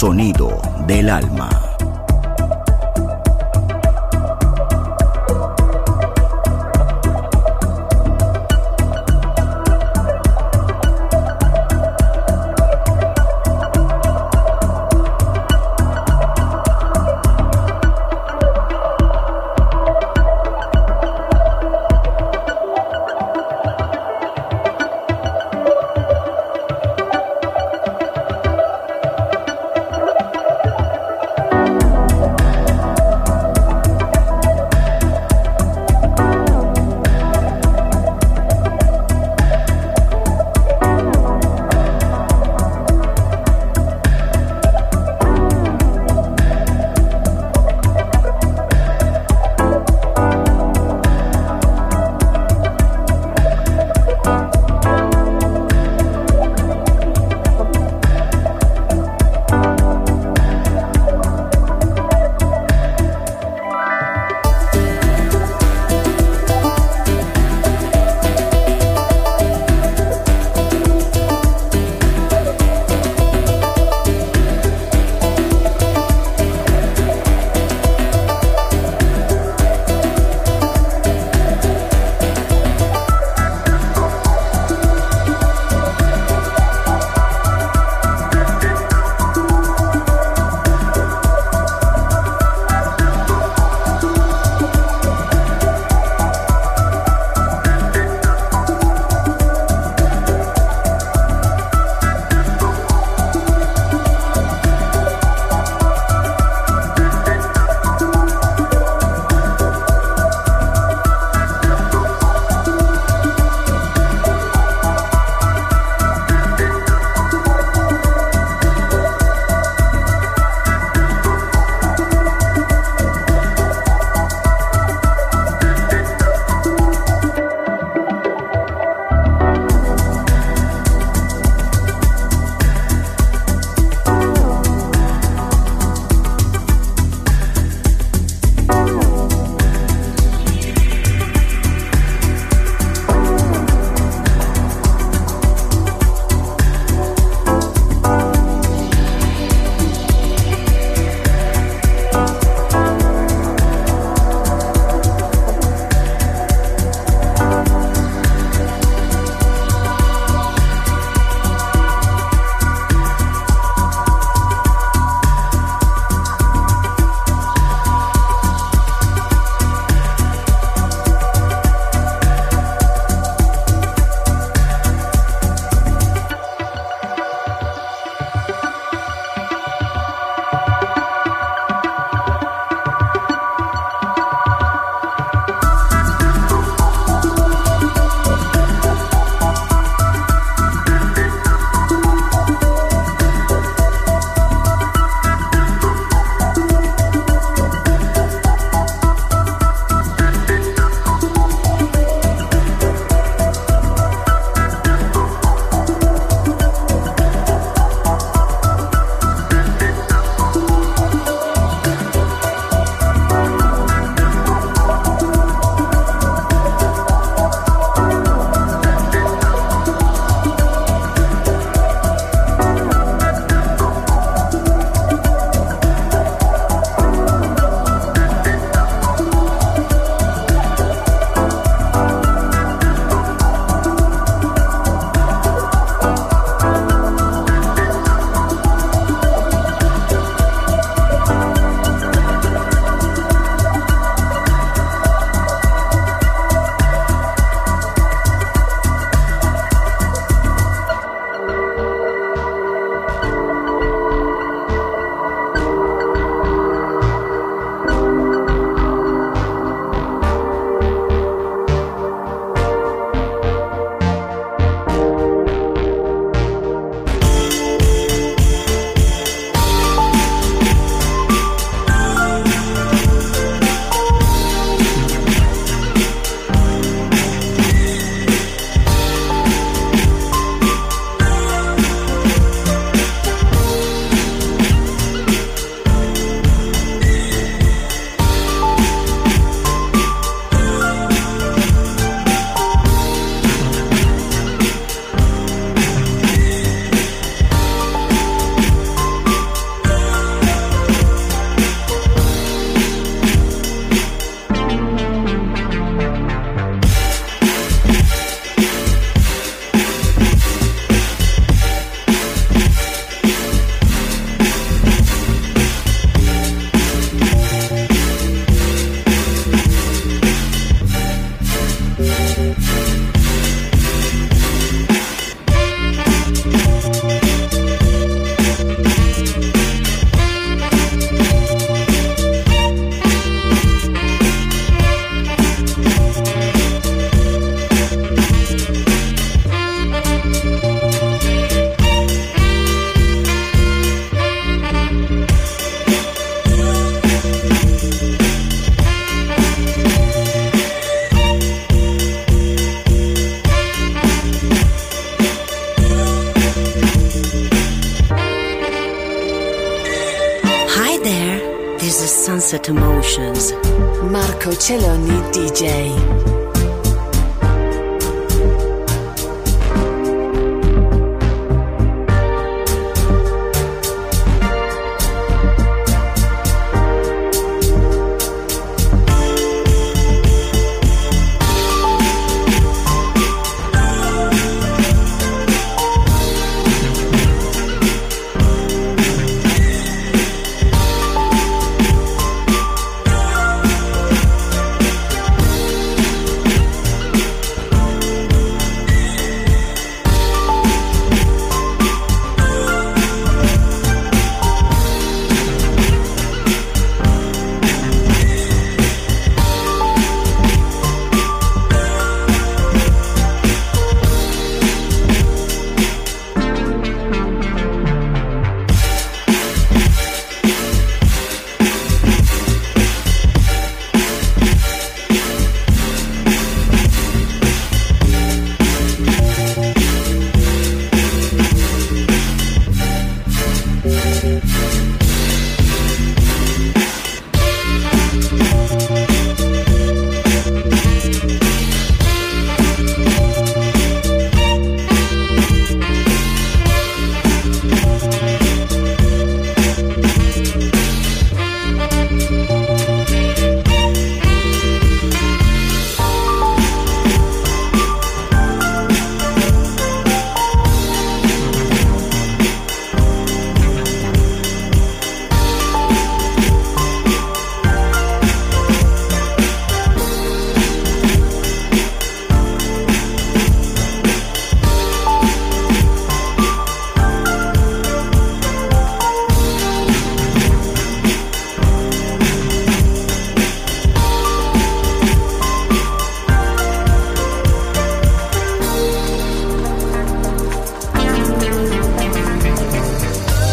Sonido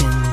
Sessions.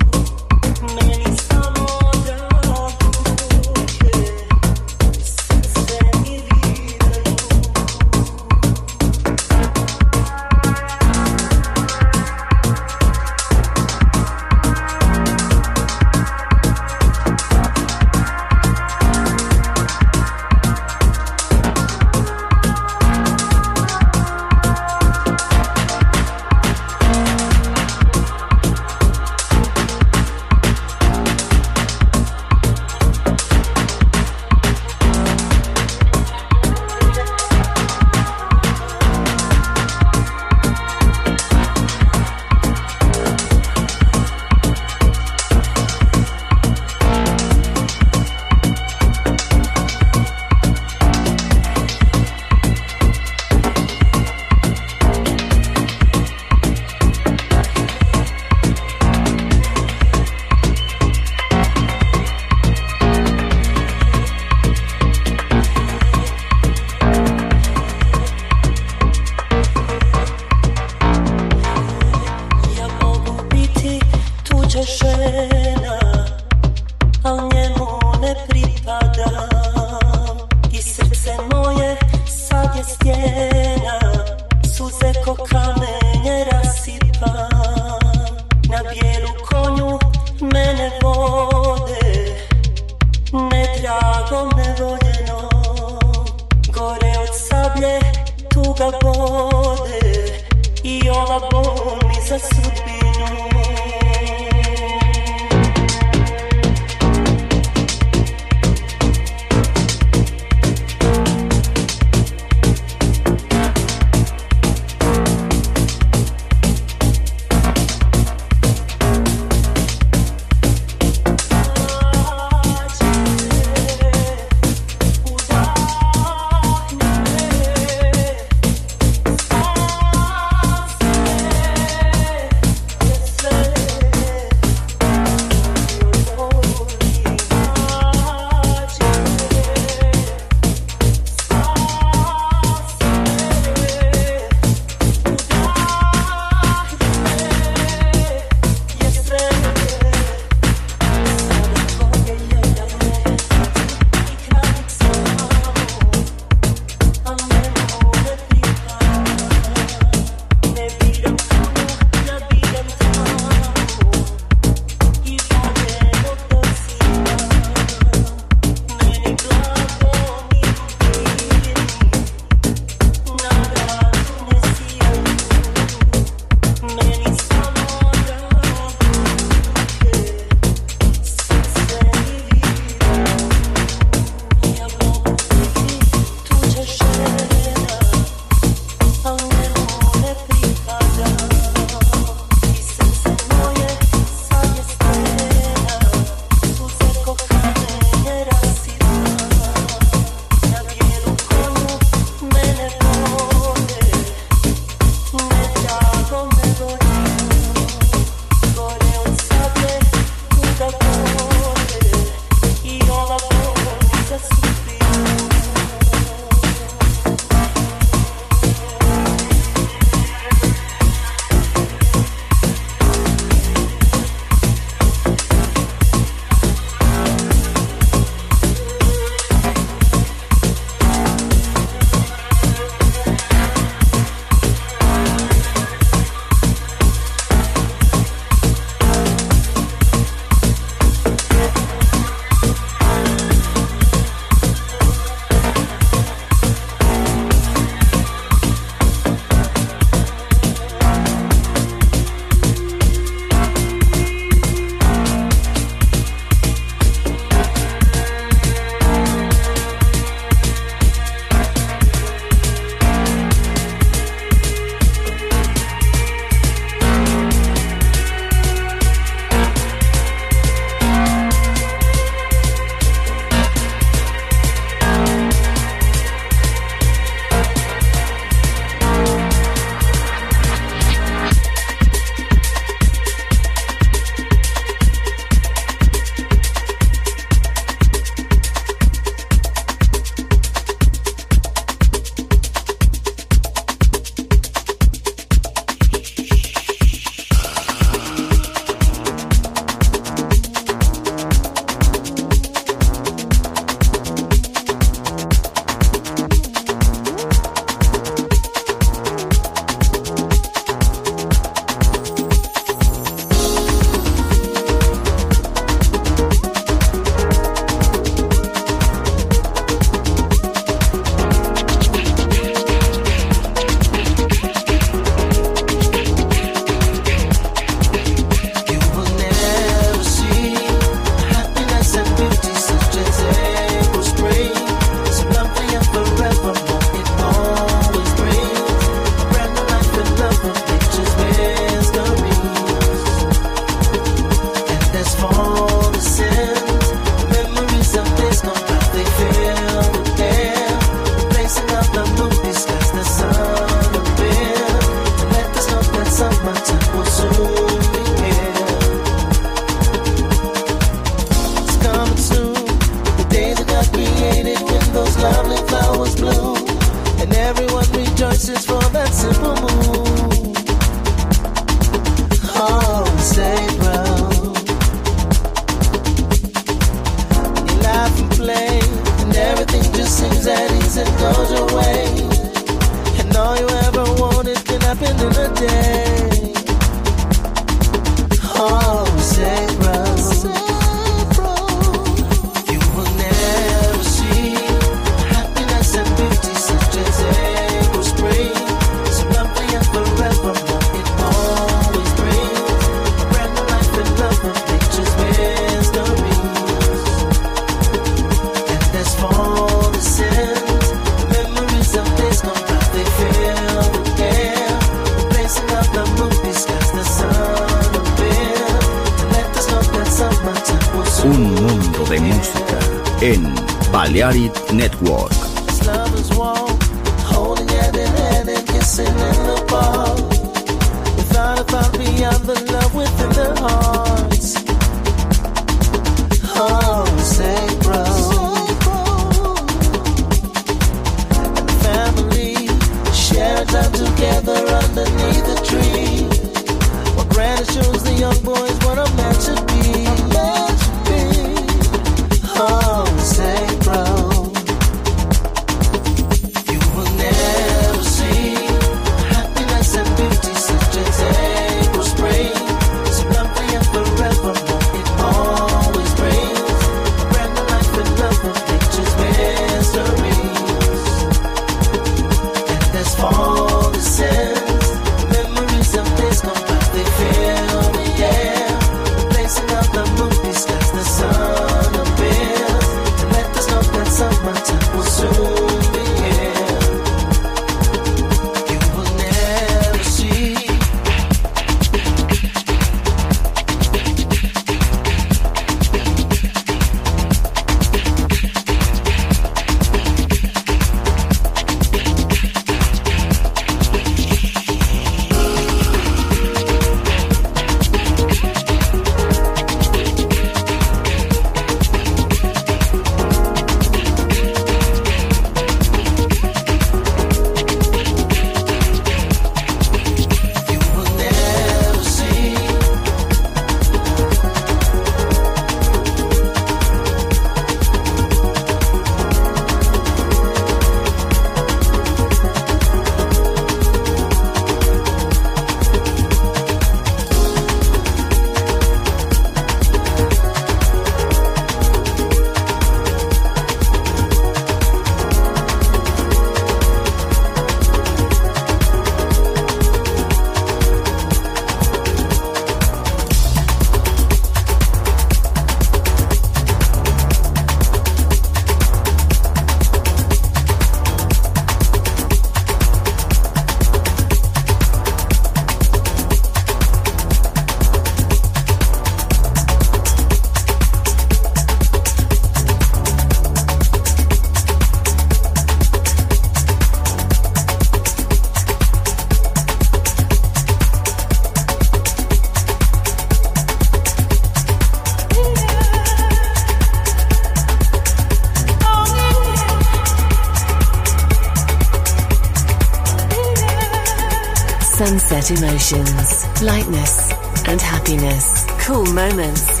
conversations, lightness and happiness, cool moments.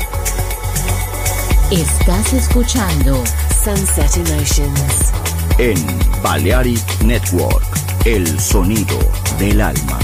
Estás escuchando Sunset Emotions en Balearic Network, el sonido del alma.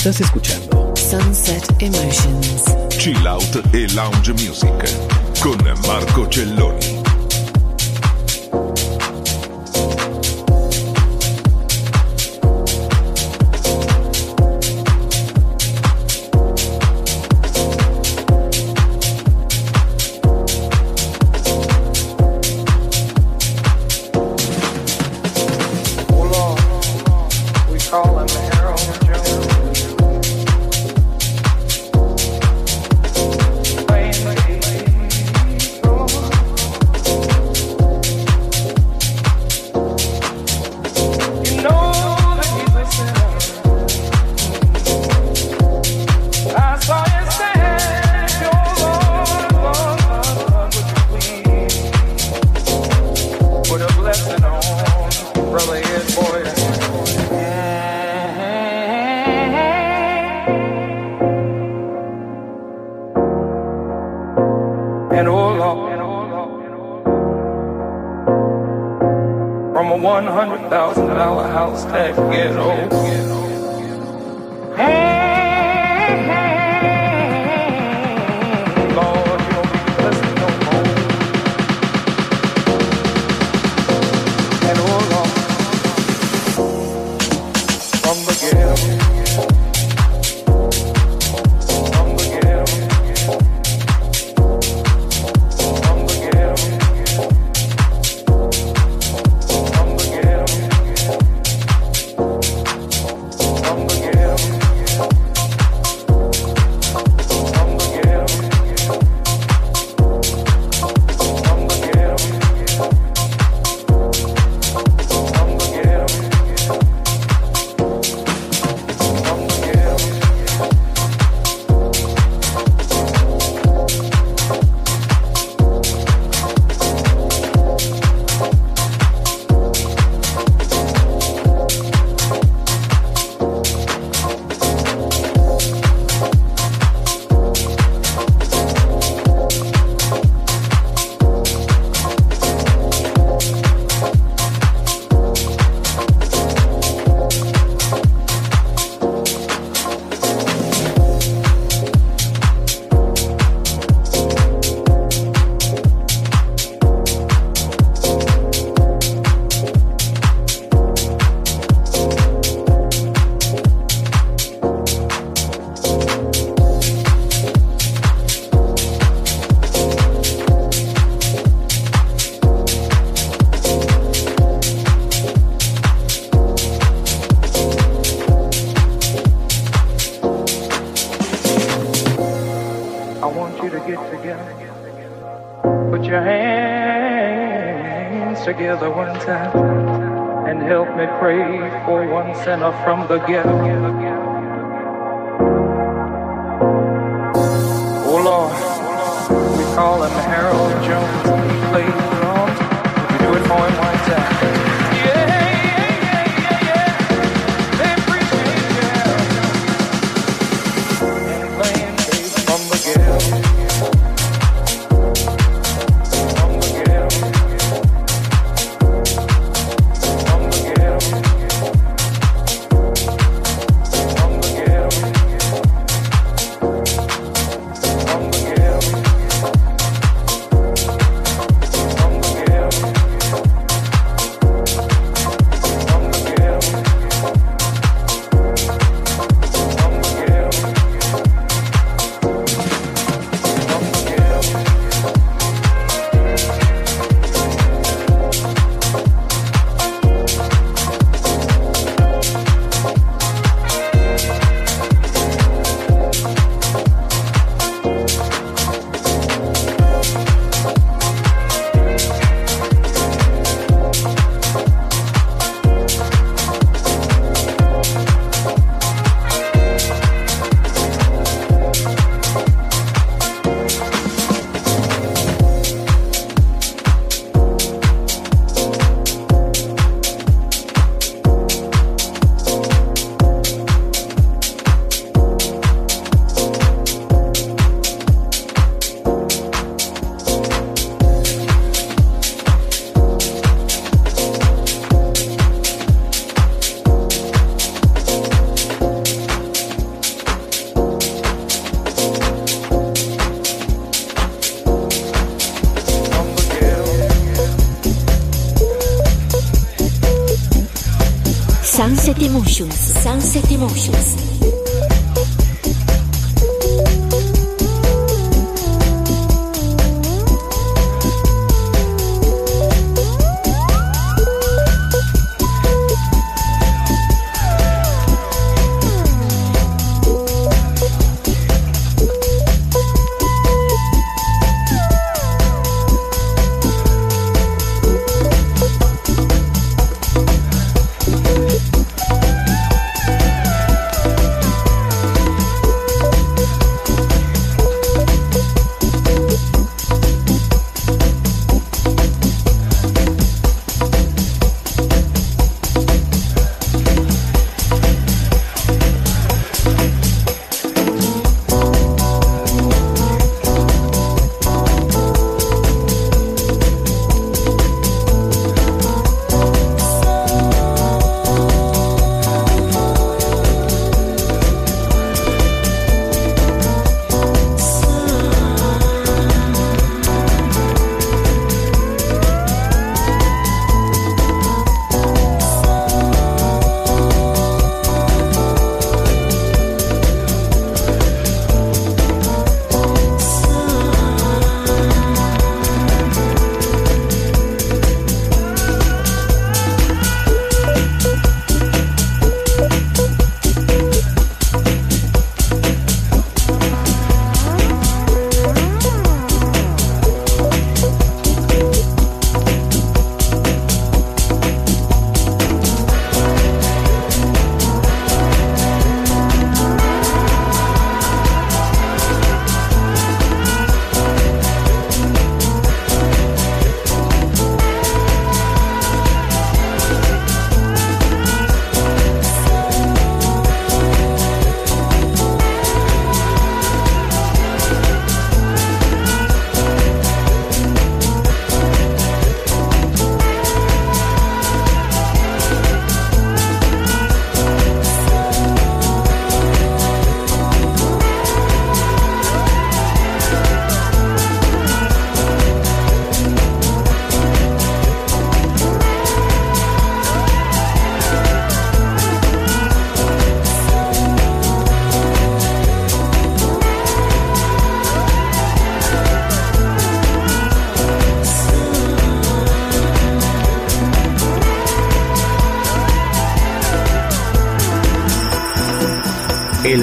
Estás escuchando Sunset Emotions. Chill Out e Lounge Music house get old sinner from the ghetto.